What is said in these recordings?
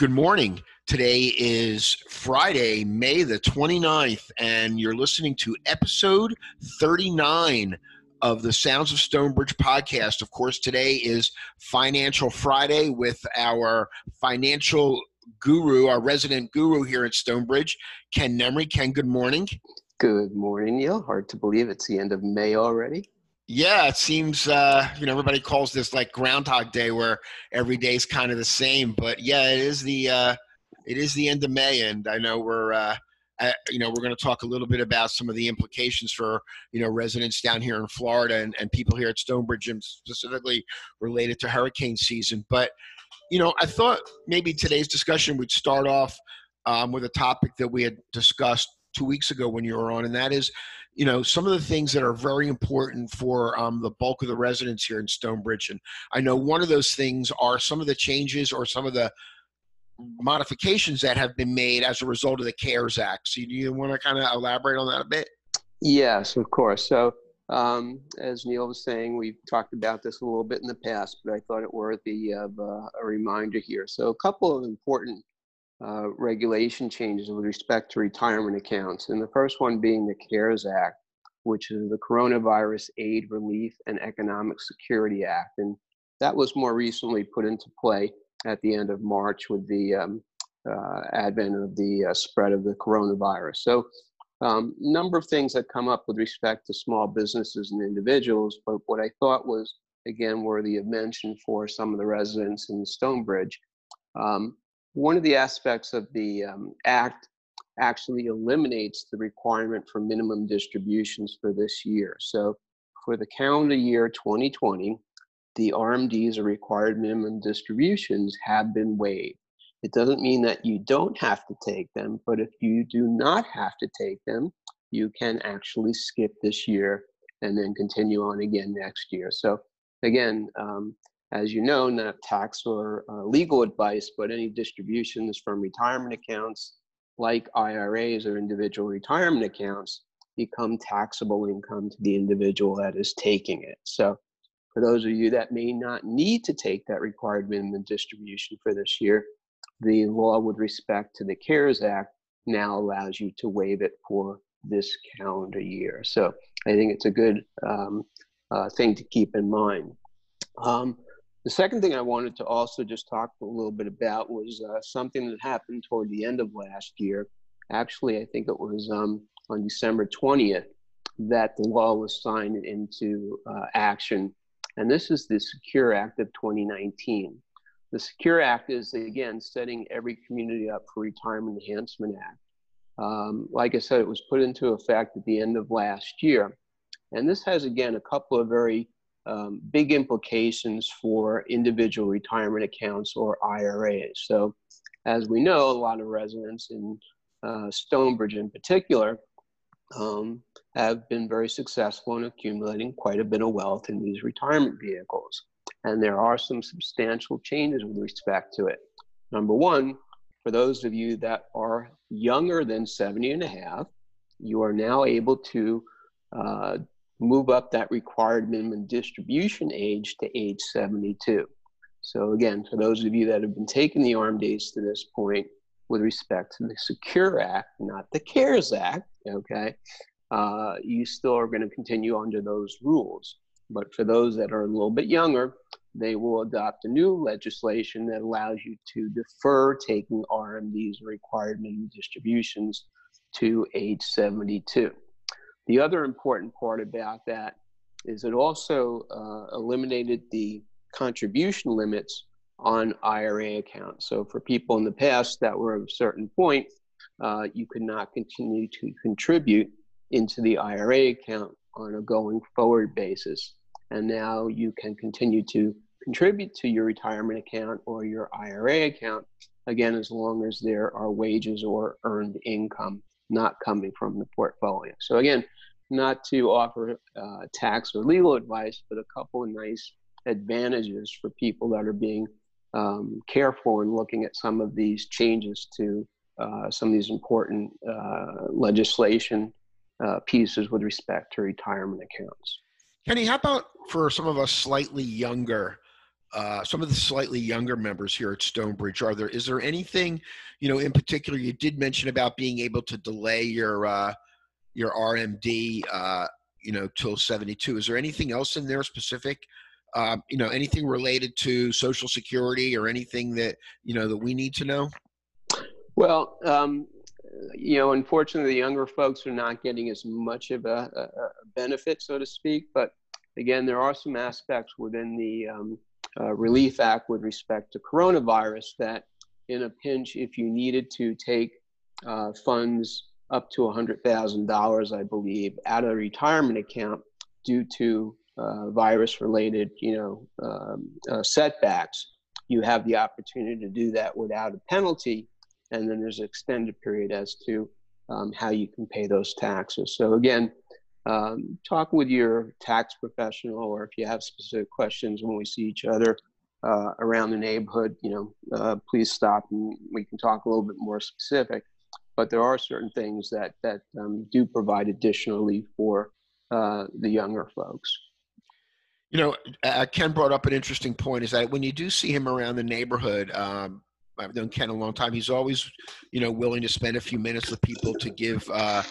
Good morning. Today is Friday, May the 29th, and you're listening to episode 39 of the Sounds of Stonebridge podcast. Of course, today is Financial Friday with our financial guru, our resident guru here at Stonebridge, Ken Nemery. Ken, good morning. Good morning, Neil. Hard to believe it's the end of May already. Yeah, it seems uh, you know everybody calls this like Groundhog Day, where every day is kind of the same. But yeah, it is the uh, it is the end of May, and I know we're uh, uh you know we're going to talk a little bit about some of the implications for you know residents down here in Florida and, and people here at Stonebridge, and specifically related to hurricane season. But you know, I thought maybe today's discussion would start off um, with a topic that we had discussed two weeks ago when you were on, and that is you know some of the things that are very important for um, the bulk of the residents here in Stonebridge. And I know one of those things are some of the changes or some of the modifications that have been made as a result of the CARES Act. So, do you want to kind of elaborate on that a bit? Yes, of course. So, um, as Neil was saying, we've talked about this a little bit in the past, but I thought it worthy of uh, a reminder here. So, a couple of important uh, regulation changes with respect to retirement accounts. And the first one being the CARES Act, which is the Coronavirus Aid, Relief, and Economic Security Act. And that was more recently put into play at the end of March with the um, uh, advent of the uh, spread of the coronavirus. So, a um, number of things that come up with respect to small businesses and individuals, but what I thought was, again, worthy of mention for some of the residents in Stonebridge. Um, one of the aspects of the um, act actually eliminates the requirement for minimum distributions for this year. So for the calendar year 2020, the RMDs or required minimum distributions have been waived. It doesn't mean that you don't have to take them, but if you do not have to take them, you can actually skip this year and then continue on again next year. So again, um, as you know, not tax or uh, legal advice, but any distributions from retirement accounts like IRAs or individual retirement accounts become taxable income to the individual that is taking it. So, for those of you that may not need to take that required minimum distribution for this year, the law with respect to the CARES Act now allows you to waive it for this calendar year. So, I think it's a good um, uh, thing to keep in mind. Um, the second thing I wanted to also just talk a little bit about was uh, something that happened toward the end of last year. Actually, I think it was um, on December 20th that the law was signed into uh, action. And this is the Secure Act of 2019. The Secure Act is, again, setting every community up for Retirement Enhancement Act. Um, like I said, it was put into effect at the end of last year. And this has, again, a couple of very um, big implications for individual retirement accounts or IRAs. So, as we know, a lot of residents in uh, Stonebridge in particular um, have been very successful in accumulating quite a bit of wealth in these retirement vehicles. And there are some substantial changes with respect to it. Number one, for those of you that are younger than 70 and a half, you are now able to uh, move up that required minimum distribution age to age 72. So again, for those of you that have been taking the RMDs to this point with respect to the Secure Act, not the CARES Act, okay, uh, you still are going to continue under those rules. But for those that are a little bit younger, they will adopt a new legislation that allows you to defer taking RMDs, required minimum distributions, to age 72. The other important part about that is it also uh, eliminated the contribution limits on IRA accounts. So for people in the past that were of a certain point, uh, you could not continue to contribute into the IRA account on a going forward basis. And now you can continue to contribute to your retirement account or your IRA account, again, as long as there are wages or earned income not coming from the portfolio. So again, not to offer uh, tax or legal advice, but a couple of nice advantages for people that are being um, careful in looking at some of these changes to uh, some of these important uh, legislation uh, pieces with respect to retirement accounts. Kenny, how about for some of us slightly younger? Uh, some of the slightly younger members here at Stonebridge. Are there is there anything, you know, in particular you did mention about being able to delay your uh, your RMD, uh, you know, till 72. Is there anything else in there specific? Um, you know, anything related to Social Security or anything that you know that we need to know? Well, um, you know, unfortunately, the younger folks are not getting as much of a, a, benefit, so to speak. But again, there are some aspects within the um, uh, Relief Act with respect to coronavirus that, in a pinch, if you needed to take uh, funds up to $100,000, I believe, out of a retirement account due to uh, virus-related, you know, um, uh, setbacks, you have the opportunity to do that without a penalty and then there's an extended period as to um, how you can pay those taxes. So again, um, talk with your tax professional, or if you have specific questions when we see each other uh, around the neighborhood, you know, uh, please stop and we can talk a little bit more specific. But there are certain things that that um, do provide additionally for uh, the younger folks. You know, uh, Ken brought up an interesting point: is that when you do see him around the neighborhood, um, I've known Ken a long time. He's always, you know, willing to spend a few minutes with people to give, uh,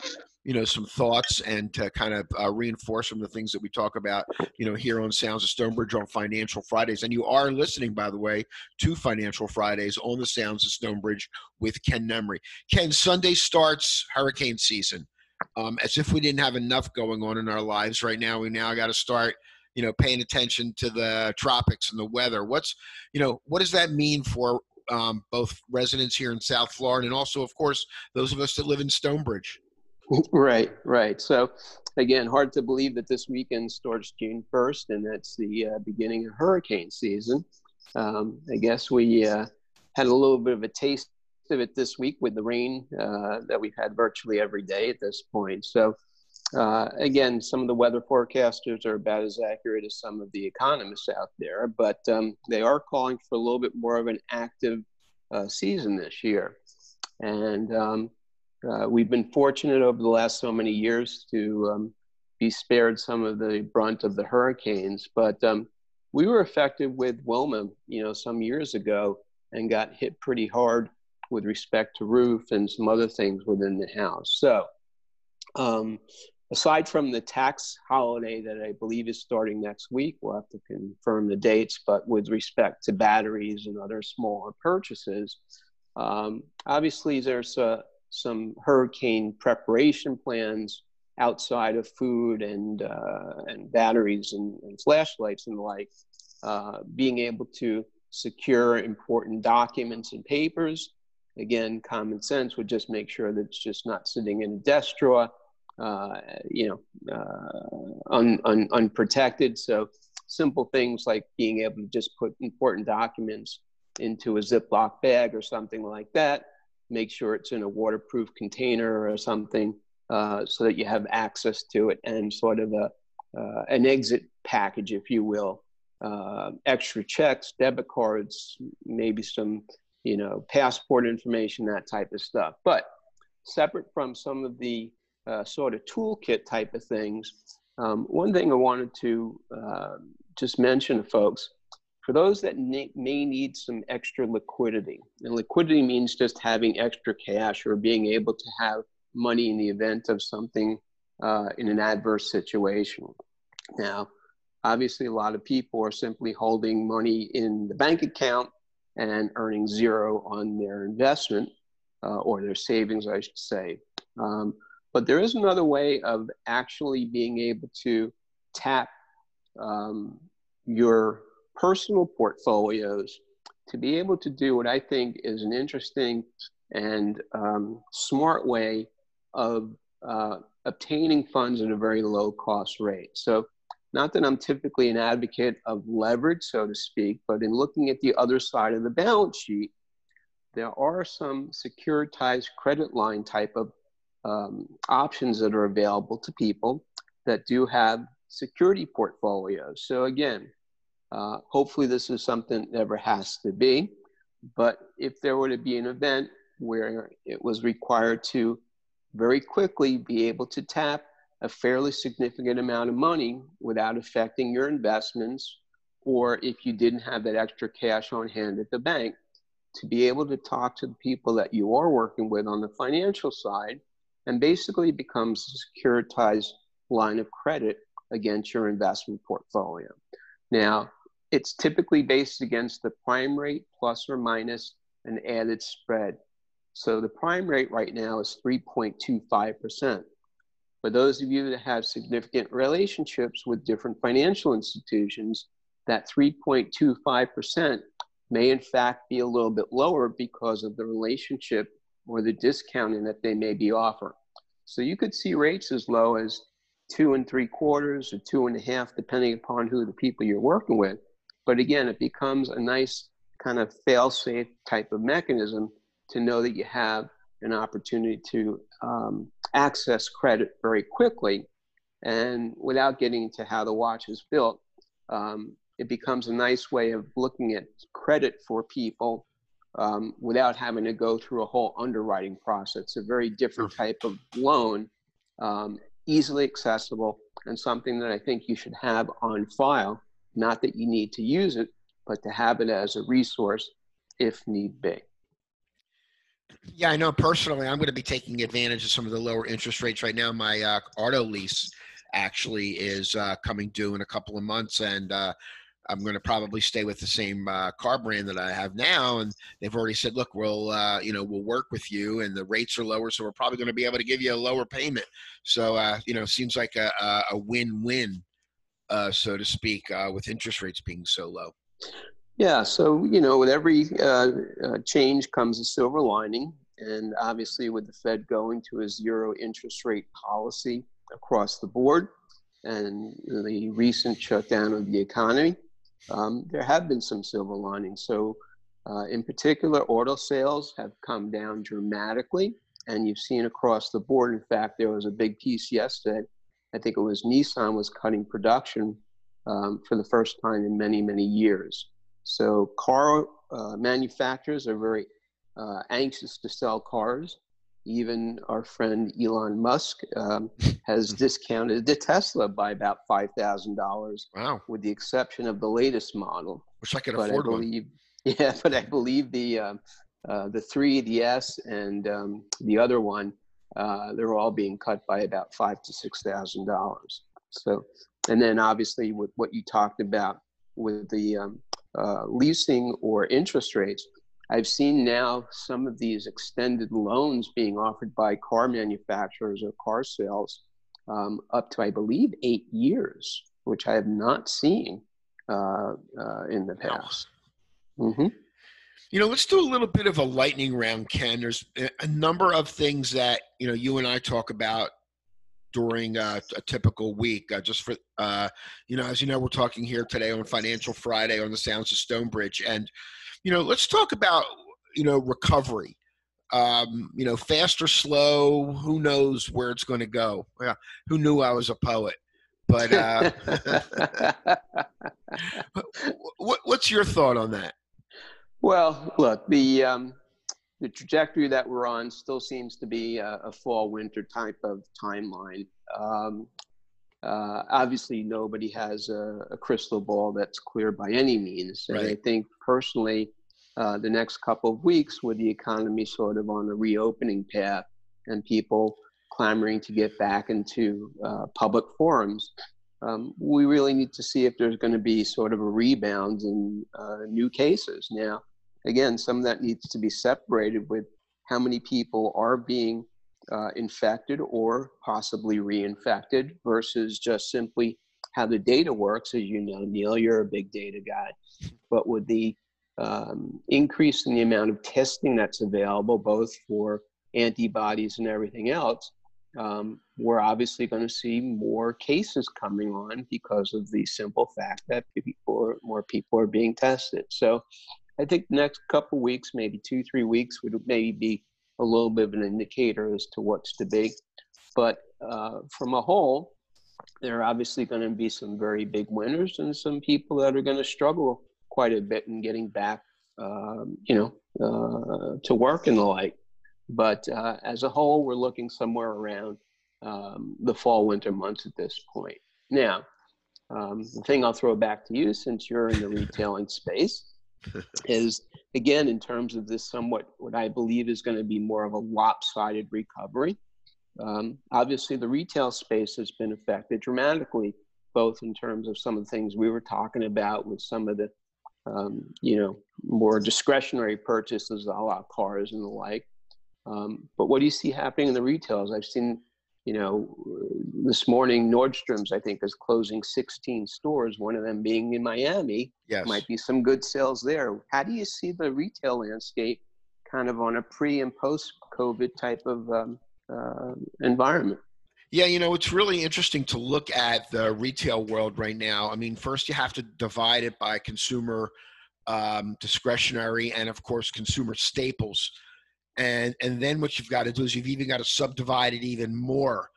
you know, some thoughts and to kind of uh, reinforce some of the things that we talk about, you know, here on Sounds of Stonebridge on Financial Fridays. And you are listening, by the way, to Financial Fridays on the Sounds of Stonebridge with Ken Nemery. Ken, Sunday starts hurricane season. Um, as if we didn't have enough going on in our lives right now, we now got to start you know paying attention to the tropics and the weather what's you know what does that mean for um, both residents here in South Florida and also, of course, those of us that live in Stonebridge. Right, right. So, again, hard to believe that this weekend starts June 1st and that's the uh, beginning of hurricane season. Um, I guess we uh, had a little bit of a taste of it this week with the rain uh, that we've had virtually every day at this point. So, uh, again, some of the weather forecasters are about as accurate as some of the economists out there, but um, they are calling for a little bit more of an active uh, season this year. And um, uh, we've been fortunate over the last so many years to um, be spared some of the brunt of the hurricanes, but um, we were affected with Wilma, you know, some years ago and got hit pretty hard with respect to roof and some other things within the house. So, um, aside from the tax holiday that I believe is starting next week, we'll have to confirm the dates, but with respect to batteries and other smaller purchases, um, obviously there's uh, some hurricane preparation plans outside of food and, uh, and batteries and, and, flashlights and the like, uh, being able to secure important documents and papers. Again, common sense would just make sure that it's just not sitting in a desk drawer uh, you know, uh, un, un, unprotected. So simple things like being able to just put important documents into a Ziploc bag or something like that. Make sure it's in a waterproof container or something uh, so that you have access to it and sort of a, uh, an exit package, if you will. Uh, extra checks, debit cards, maybe some, you know, passport information, that type of stuff. But separate from some of the uh, sort of toolkit type of things. Um, one thing I wanted to uh, just mention to folks for those that may need some extra liquidity, and liquidity means just having extra cash or being able to have money in the event of something uh, in an adverse situation. Now, obviously, a lot of people are simply holding money in the bank account and earning zero on their investment uh, or their savings, I should say. Um, but there is another way of actually being able to tap um, your personal portfolios to be able to do what I think is an interesting and um, smart way of uh, obtaining funds at a very low cost rate. So, not that I'm typically an advocate of leverage, so to speak, but in looking at the other side of the balance sheet, there are some securitized credit line type of um, options that are available to people that do have security portfolios. So again, uh, hopefully this is something that never has to be. But if there were to be an event where it was required to very quickly be able to tap a fairly significant amount of money without affecting your investments or if you didn't have that extra cash on hand at the bank, to be able to talk to the people that you are working with on the financial side and basically becomes a securitized line of credit against your investment portfolio. Now, it's typically based against the prime rate plus or minus an added spread. So the prime rate right now is 3.25%. For those of you that have significant relationships with different financial institutions, that 3.25% may in fact be a little bit lower because of the relationship or the discounting that they may be offering. So you could see rates as low as two and three quarters or two and a half, depending upon who the people you're working with. But again, it becomes a nice kind of fail-safe type of mechanism to know that you have an opportunity to um, access credit very quickly. And without getting into how the watch is built, um, it becomes a nice way of looking at credit for people um, without having to go through a whole underwriting process. It's a very different type of loan, um, easily accessible, and something that I think you should have on file. Not that you need to use it, but to have it as a resource if need be. Yeah, I know personally, I'm going to be taking advantage of some of the lower interest rates right now. My uh, auto lease actually is uh, coming due in a couple of months, and uh, I'm going to probably stay with the same uh, car brand that I have now. And they've already said, look, we'll, uh, you know, we'll work with you and the rates are lower. So we're probably going to be able to give you a lower payment. So, uh, you know, seems like a, a win-win, uh, so to speak, uh, with interest rates being so low. Yeah. So, you know, with every uh, change comes a silver lining. And obviously with the Fed going to a zero interest rate policy across the board and the recent shutdown of the economy, um, there have been some silver linings. So, uh, in particular, auto sales have come down dramatically, and you've seen across the board. In fact, there was a big piece yesterday. I think it was Nissan was cutting production um, for the first time in many, many years. So, car uh, manufacturers are very uh, anxious to sell cars. Even our friend Elon Musk um, has discounted the Tesla by about five thousand dollars. Wow! With the exception of the latest model. which I could but afford I believe, one. Yeah, but I believe the uh, uh, the three, the S, and um, the other one, uh, they're all being cut by about five to six thousand dollars. So, and then obviously with what you talked about with the um, uh, leasing or interest rates, I've seen now some of these extended loans being offered by car manufacturers or car sales um, up to, I believe, eight years, which I have not seen uh, uh, in the past. Mm-hmm. You know, let's do a little bit of a lightning round, Ken. There's a number of things that you know you and I talk about during uh, a typical week. Uh, just for uh, you know, as you know, we're talking here today on Financial Friday on the Sounds of Stonebridge, and you know, let's talk about you know recovery. Um, you know, fast or slow, who knows where it's going to go? Yeah, who knew I was a poet? But uh, what, what's your thought on that? Well, look, the um, the trajectory that we're on still seems to be a, a fall winter type of timeline. Um, uh, obviously, nobody has a, a, crystal ball that's clear by any means. And I think personally, uh, the next couple of weeks, with the economy sort of on a reopening path and people clamoring to get back into uh, public forums, um, we really need to see if there's going to be sort of a rebound in uh, new cases. Now, again, some of that needs to be separated with how many people are being uh, infected or possibly reinfected versus just simply how the data works. As you know, Neil, you're a big data guy. But with the um, increase in the amount of testing that's available, both for antibodies and everything else, um, we're obviously going to see more cases coming on because of the simple fact that people more people are being tested. So I think the next couple weeks, maybe two, three weeks, would maybe be a little bit of an indicator as to what's to be. But uh, from a whole, there are obviously going to be some very big winners and some people that are going to struggle quite a bit in getting back, um, you know, uh, to work and the like. But uh, as a whole, we're looking somewhere around um, the fall winter months at this point. Now, Um, the thing I'll throw back to you, since you're in the retailing space, is again in terms of this somewhat what I believe is going to be more of a lopsided recovery. Um, obviously, the retail space has been affected dramatically, both in terms of some of the things we were talking about with some of the, um, you know, more discretionary purchases, a la cars and the like. Um, but what do you see happening in the retails? I've seen, you know, this morning Nordstrom's I think is closing 16 stores. One of them being in Miami. Yes, might be some good sales there. How do you see the retail landscape, kind of on a pre and post COVID type of um, uh, environment? Yeah, you know, it's really interesting to look at the retail world right now. I mean, first you have to divide it by consumer um, discretionary and, of course, consumer staples. And, and then what you've got to do is you've even got to subdivide it even more.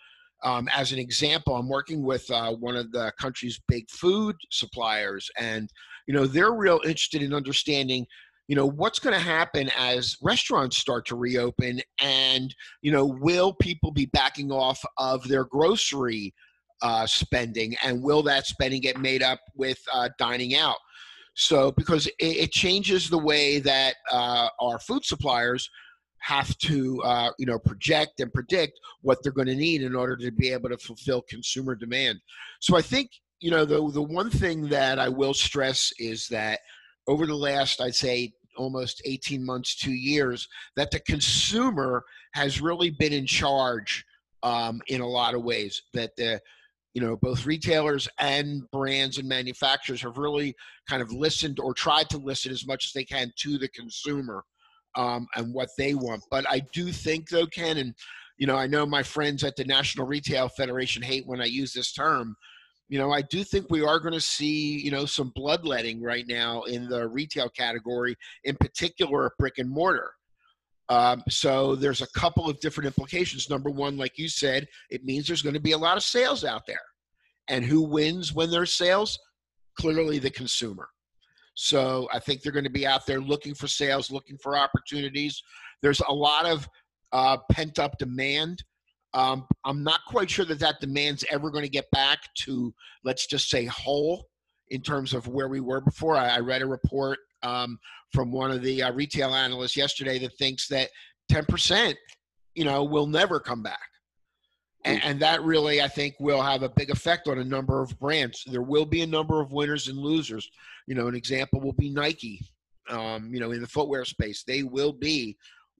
Um, as an example, I'm working with uh, one of the country's big food suppliers, and you know they're real interested in understanding you know what's going to happen as restaurants start to reopen and you know will people be backing off of their grocery uh, spending and will that spending get made up with uh, dining out so because it, it, changes the way that uh, our food suppliers have to uh, you know project and predict what they're going to need in order to be able to fulfill consumer demand so i think you know the the one thing that i will stress is that over the last, I'd say, almost 18 months, two years, that the consumer has really been in charge um, in a lot of ways. That the you know both retailers and brands and manufacturers have really kind of listened or tried to listen as much as they can to the consumer um, and what they want. But I do think though, Ken, and you know, I know my friends at the National Retail Federation hate when I use this term, you know, I do think we are going to see, you know, some bloodletting right now in the retail category, in particular brick and mortar. Um, so there's a couple of different implications. Number one, like you said, it means there's going to be a lot of sales out there. And who wins when there's sales? Clearly the consumer. So I think they're going to be out there looking for sales, looking for opportunities. There's a lot of uh, pent up demand um, I'm not quite sure that that demand's ever going to get back to, let's just say, whole in terms of where we were before. I, I read a report um, from one of the uh, retail analysts yesterday that thinks that 10%, you know, will never come back. And, and, that really, I think, will have a big effect on a number of brands. There will be a number of winners and losers. You know, an example will be Nike. Um, you know, in the footwear space, they will be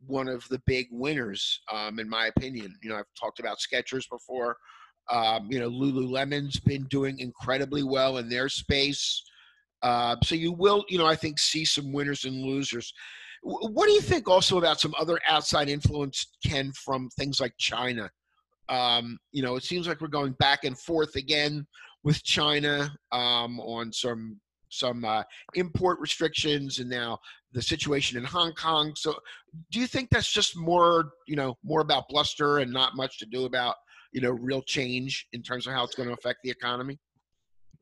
one of the big winners, um, in my opinion. You know, I've talked about Skechers before. Um, you know, Lululemon's been doing incredibly well in their space. Uh, so you will, you know, I think see some winners and losers. what do you think also about some other outside influence, Ken, from things like China? Um, you know, it seems like we're going back and forth again with China um, on some some uh, import restrictions and now the situation in Hong Kong. So, do you think that's just more, you know, more about bluster and not much to do about, you know, real change in terms of how it's going to affect the economy?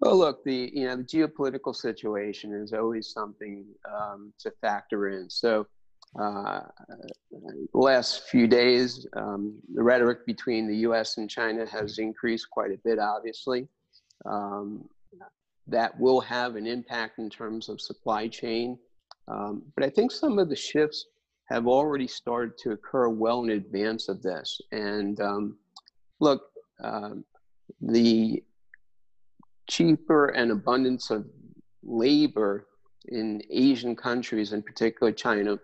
Well, look, the you know the geopolitical situation is always something um, to factor in. So, uh, the last few days, um, the rhetoric between the U.S. and China has increased quite a bit. Obviously, um, that will have an impact in terms of supply chain um, but I think some of the shifts have already started to occur well in advance of this. And um, look, uh, the cheaper and abundance of labor in Asian countries, in particular China,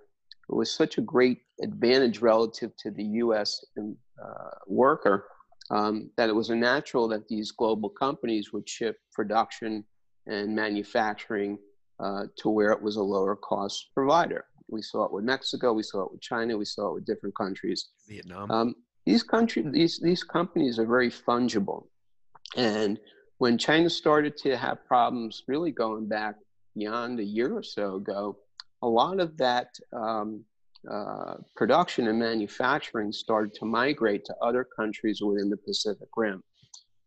was such a great advantage relative to the US uh, worker um, that it was a natural that these global companies would ship production and manufacturing uh, to where it was a lower cost provider. We saw it with Mexico, we saw it with China, we saw it with different countries. Vietnam. Um, these countries, these these companies are very fungible, and when China started to have problems, really going back beyond a year or so ago, a lot of that um, uh, production and manufacturing started to migrate to other countries within the Pacific Rim.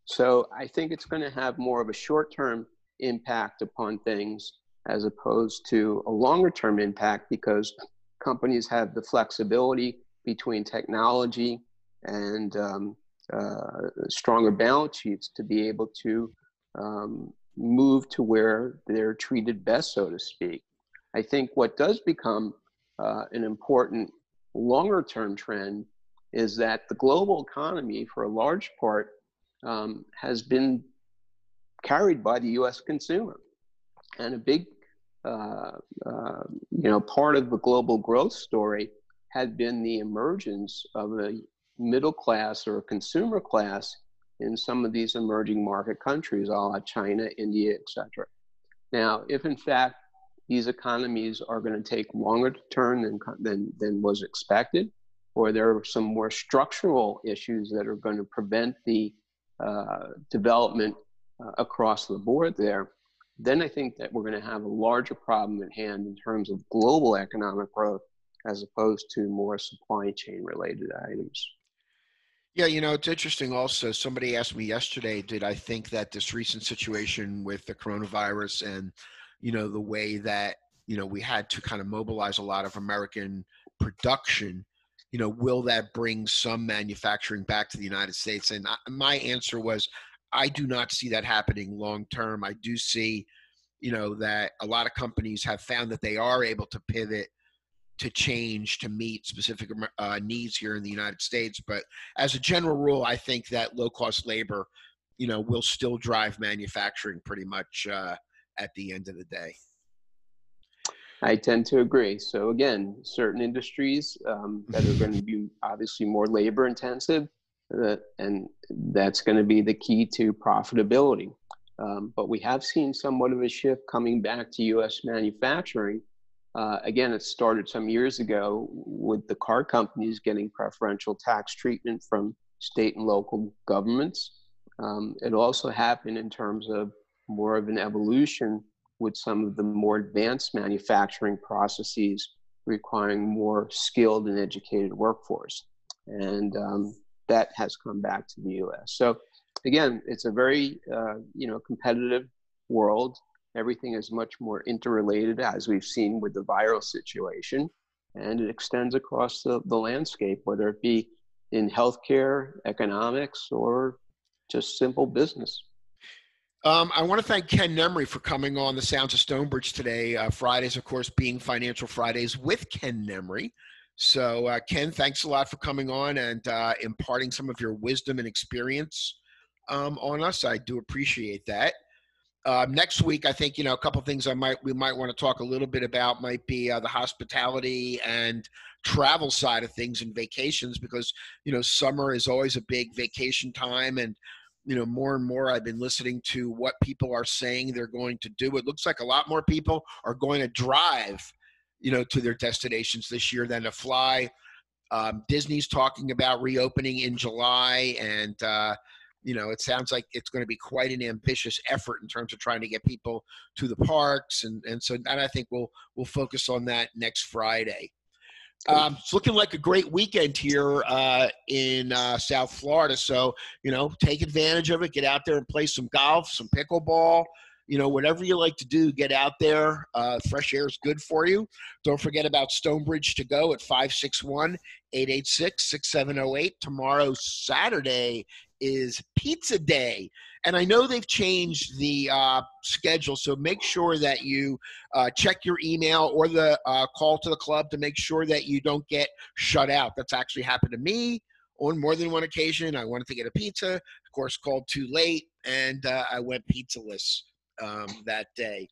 So I think it's going to have more of a short-term impact upon things as opposed to a longer term impact because companies have the flexibility between technology and um, uh, stronger balance sheets to be able to um, move to where they're treated best, so to speak. I think what does become uh, an important longer term trend is that the global economy, for a large part, um, has been carried by the U.S. consumer, and a big, uh, uh, you know, part of the global growth story had been the emergence of a middle class or a consumer class in some of these emerging market countries, a la China, India, etc. Now, if in fact these economies are going to take longer to turn than, than, than was expected, or there are some more structural issues that are going to prevent the uh, development uh, across the board there, then I think that we're going to have a larger problem at hand in terms of global economic growth as opposed to more supply chain related items. Yeah, you know, it's interesting also. Somebody asked me yesterday, did I think that this recent situation with the coronavirus and, you know, the way that, you know, we had to kind of mobilize a lot of American production, you know, will that bring some manufacturing back to the United States? And I, my answer was, I do not see that happening long term. I do see, you know, that a lot of companies have found that they are able to pivot to change to meet specific uh, needs here in the United States. But as a general rule, I think that low cost labor, you know, will still drive manufacturing pretty much uh, at the end of the day. I tend to agree. So again, certain industries um, that are going to be obviously more labor intensive, uh, and that's going to be the key to profitability. Um, but we have seen somewhat of a shift coming back to U.S. manufacturing uh, again, it started some years ago with the car companies getting preferential tax treatment from state and local governments. Um, it also happened in terms of more of an evolution with some of the more advanced manufacturing processes requiring more skilled and educated workforce. And um, that has come back to the US. So again, it's a very uh, you know competitive world. Everything is much more interrelated, as we've seen with the viral situation, and it extends across the, the landscape, whether it be in healthcare, economics, or just simple business. Um, I want to thank Ken Nemery for coming on the Sounds of Stonebridge today. Uh, Fridays, of course, being Financial Fridays with Ken Nemery. So, uh, Ken, thanks a lot for coming on and uh, imparting some of your wisdom and experience um, on us. I do appreciate that. Uh, next week, I think you know a couple things I might we might want to talk a little bit about might be uh, the hospitality and travel side of things and vacations because you know summer is always a big vacation time and you know more and more I've been listening to what people are saying they're going to do. It looks like a lot more people are going to drive, you know, to their destinations this year than to fly. Um, Disney's talking about reopening in July and. Uh, you know, it sounds like it's going to be quite an ambitious effort in terms of trying to get people to the parks, and and so and I think we'll we'll focus on that next Friday. Um, it's looking like a great weekend here uh, in uh, South Florida. So you know, take advantage of it. Get out there and play some golf, some pickleball. You know, whatever you like to do, get out there. Uh, fresh air is good for you. Don't forget about Stonebridge to go at 561 886 6708. Tomorrow, Saturday, is Pizza Day. And I know they've changed the uh, schedule, so make sure that you uh, check your email or the uh, call to the club to make sure that you don't get shut out. That's actually happened to me on more than one occasion. I wanted to get a pizza, of course, called too late, and uh, I went pizzaless um, that day.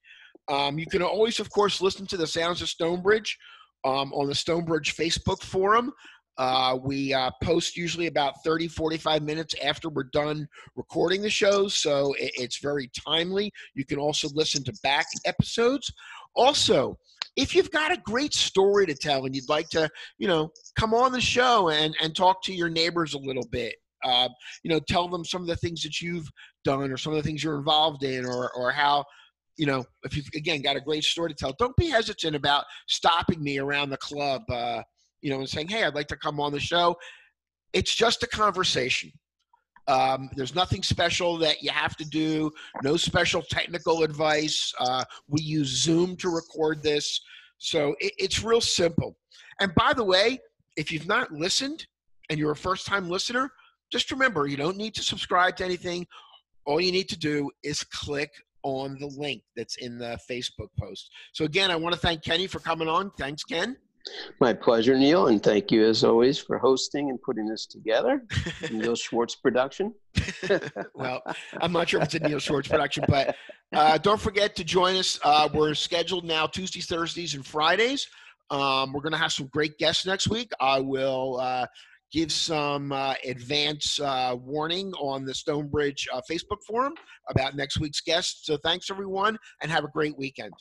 Um, you can always, of course, listen to the Sounds of Stonebridge um, on the Stonebridge Facebook forum. Uh, we uh, post usually about 30, 45 minutes after we're done recording the shows, so it, it's very timely. You can also listen to back episodes. Also, if you've got a great story to tell and you'd like to, you know, come on the show and, and talk to your neighbors a little bit, uh, you know, tell them some of the things that you've done or some of the things you're involved in or, or how you know, if you've again got a great story to tell, don't be hesitant about stopping me around the club. Uh, you know, and saying, hey, I'd like to come on the show. It's just a conversation. Um, there's nothing special that you have to do, no special technical advice. Uh, we use Zoom to record this. So it, it's real simple. And by the way, if you've not listened and you're a first time listener, just remember you don't need to subscribe to anything. all you need to do is click on the link that's in the Facebook post. So again, I want to thank Kenny for coming on. Thanks, Ken. My pleasure, Neil, and thank you as always for hosting and putting this together. Neil Schwartz production. well, I'm not sure if it's a Neil Schwartz production, but uh, don't forget to join us. Uh, we're scheduled now Tuesdays, Thursdays, and Fridays. Um, we're going to have some great guests next week. I will uh, give some uh, advance uh, warning on the Stonebridge uh, Facebook forum about next week's guests. So thanks, everyone, and have a great weekend.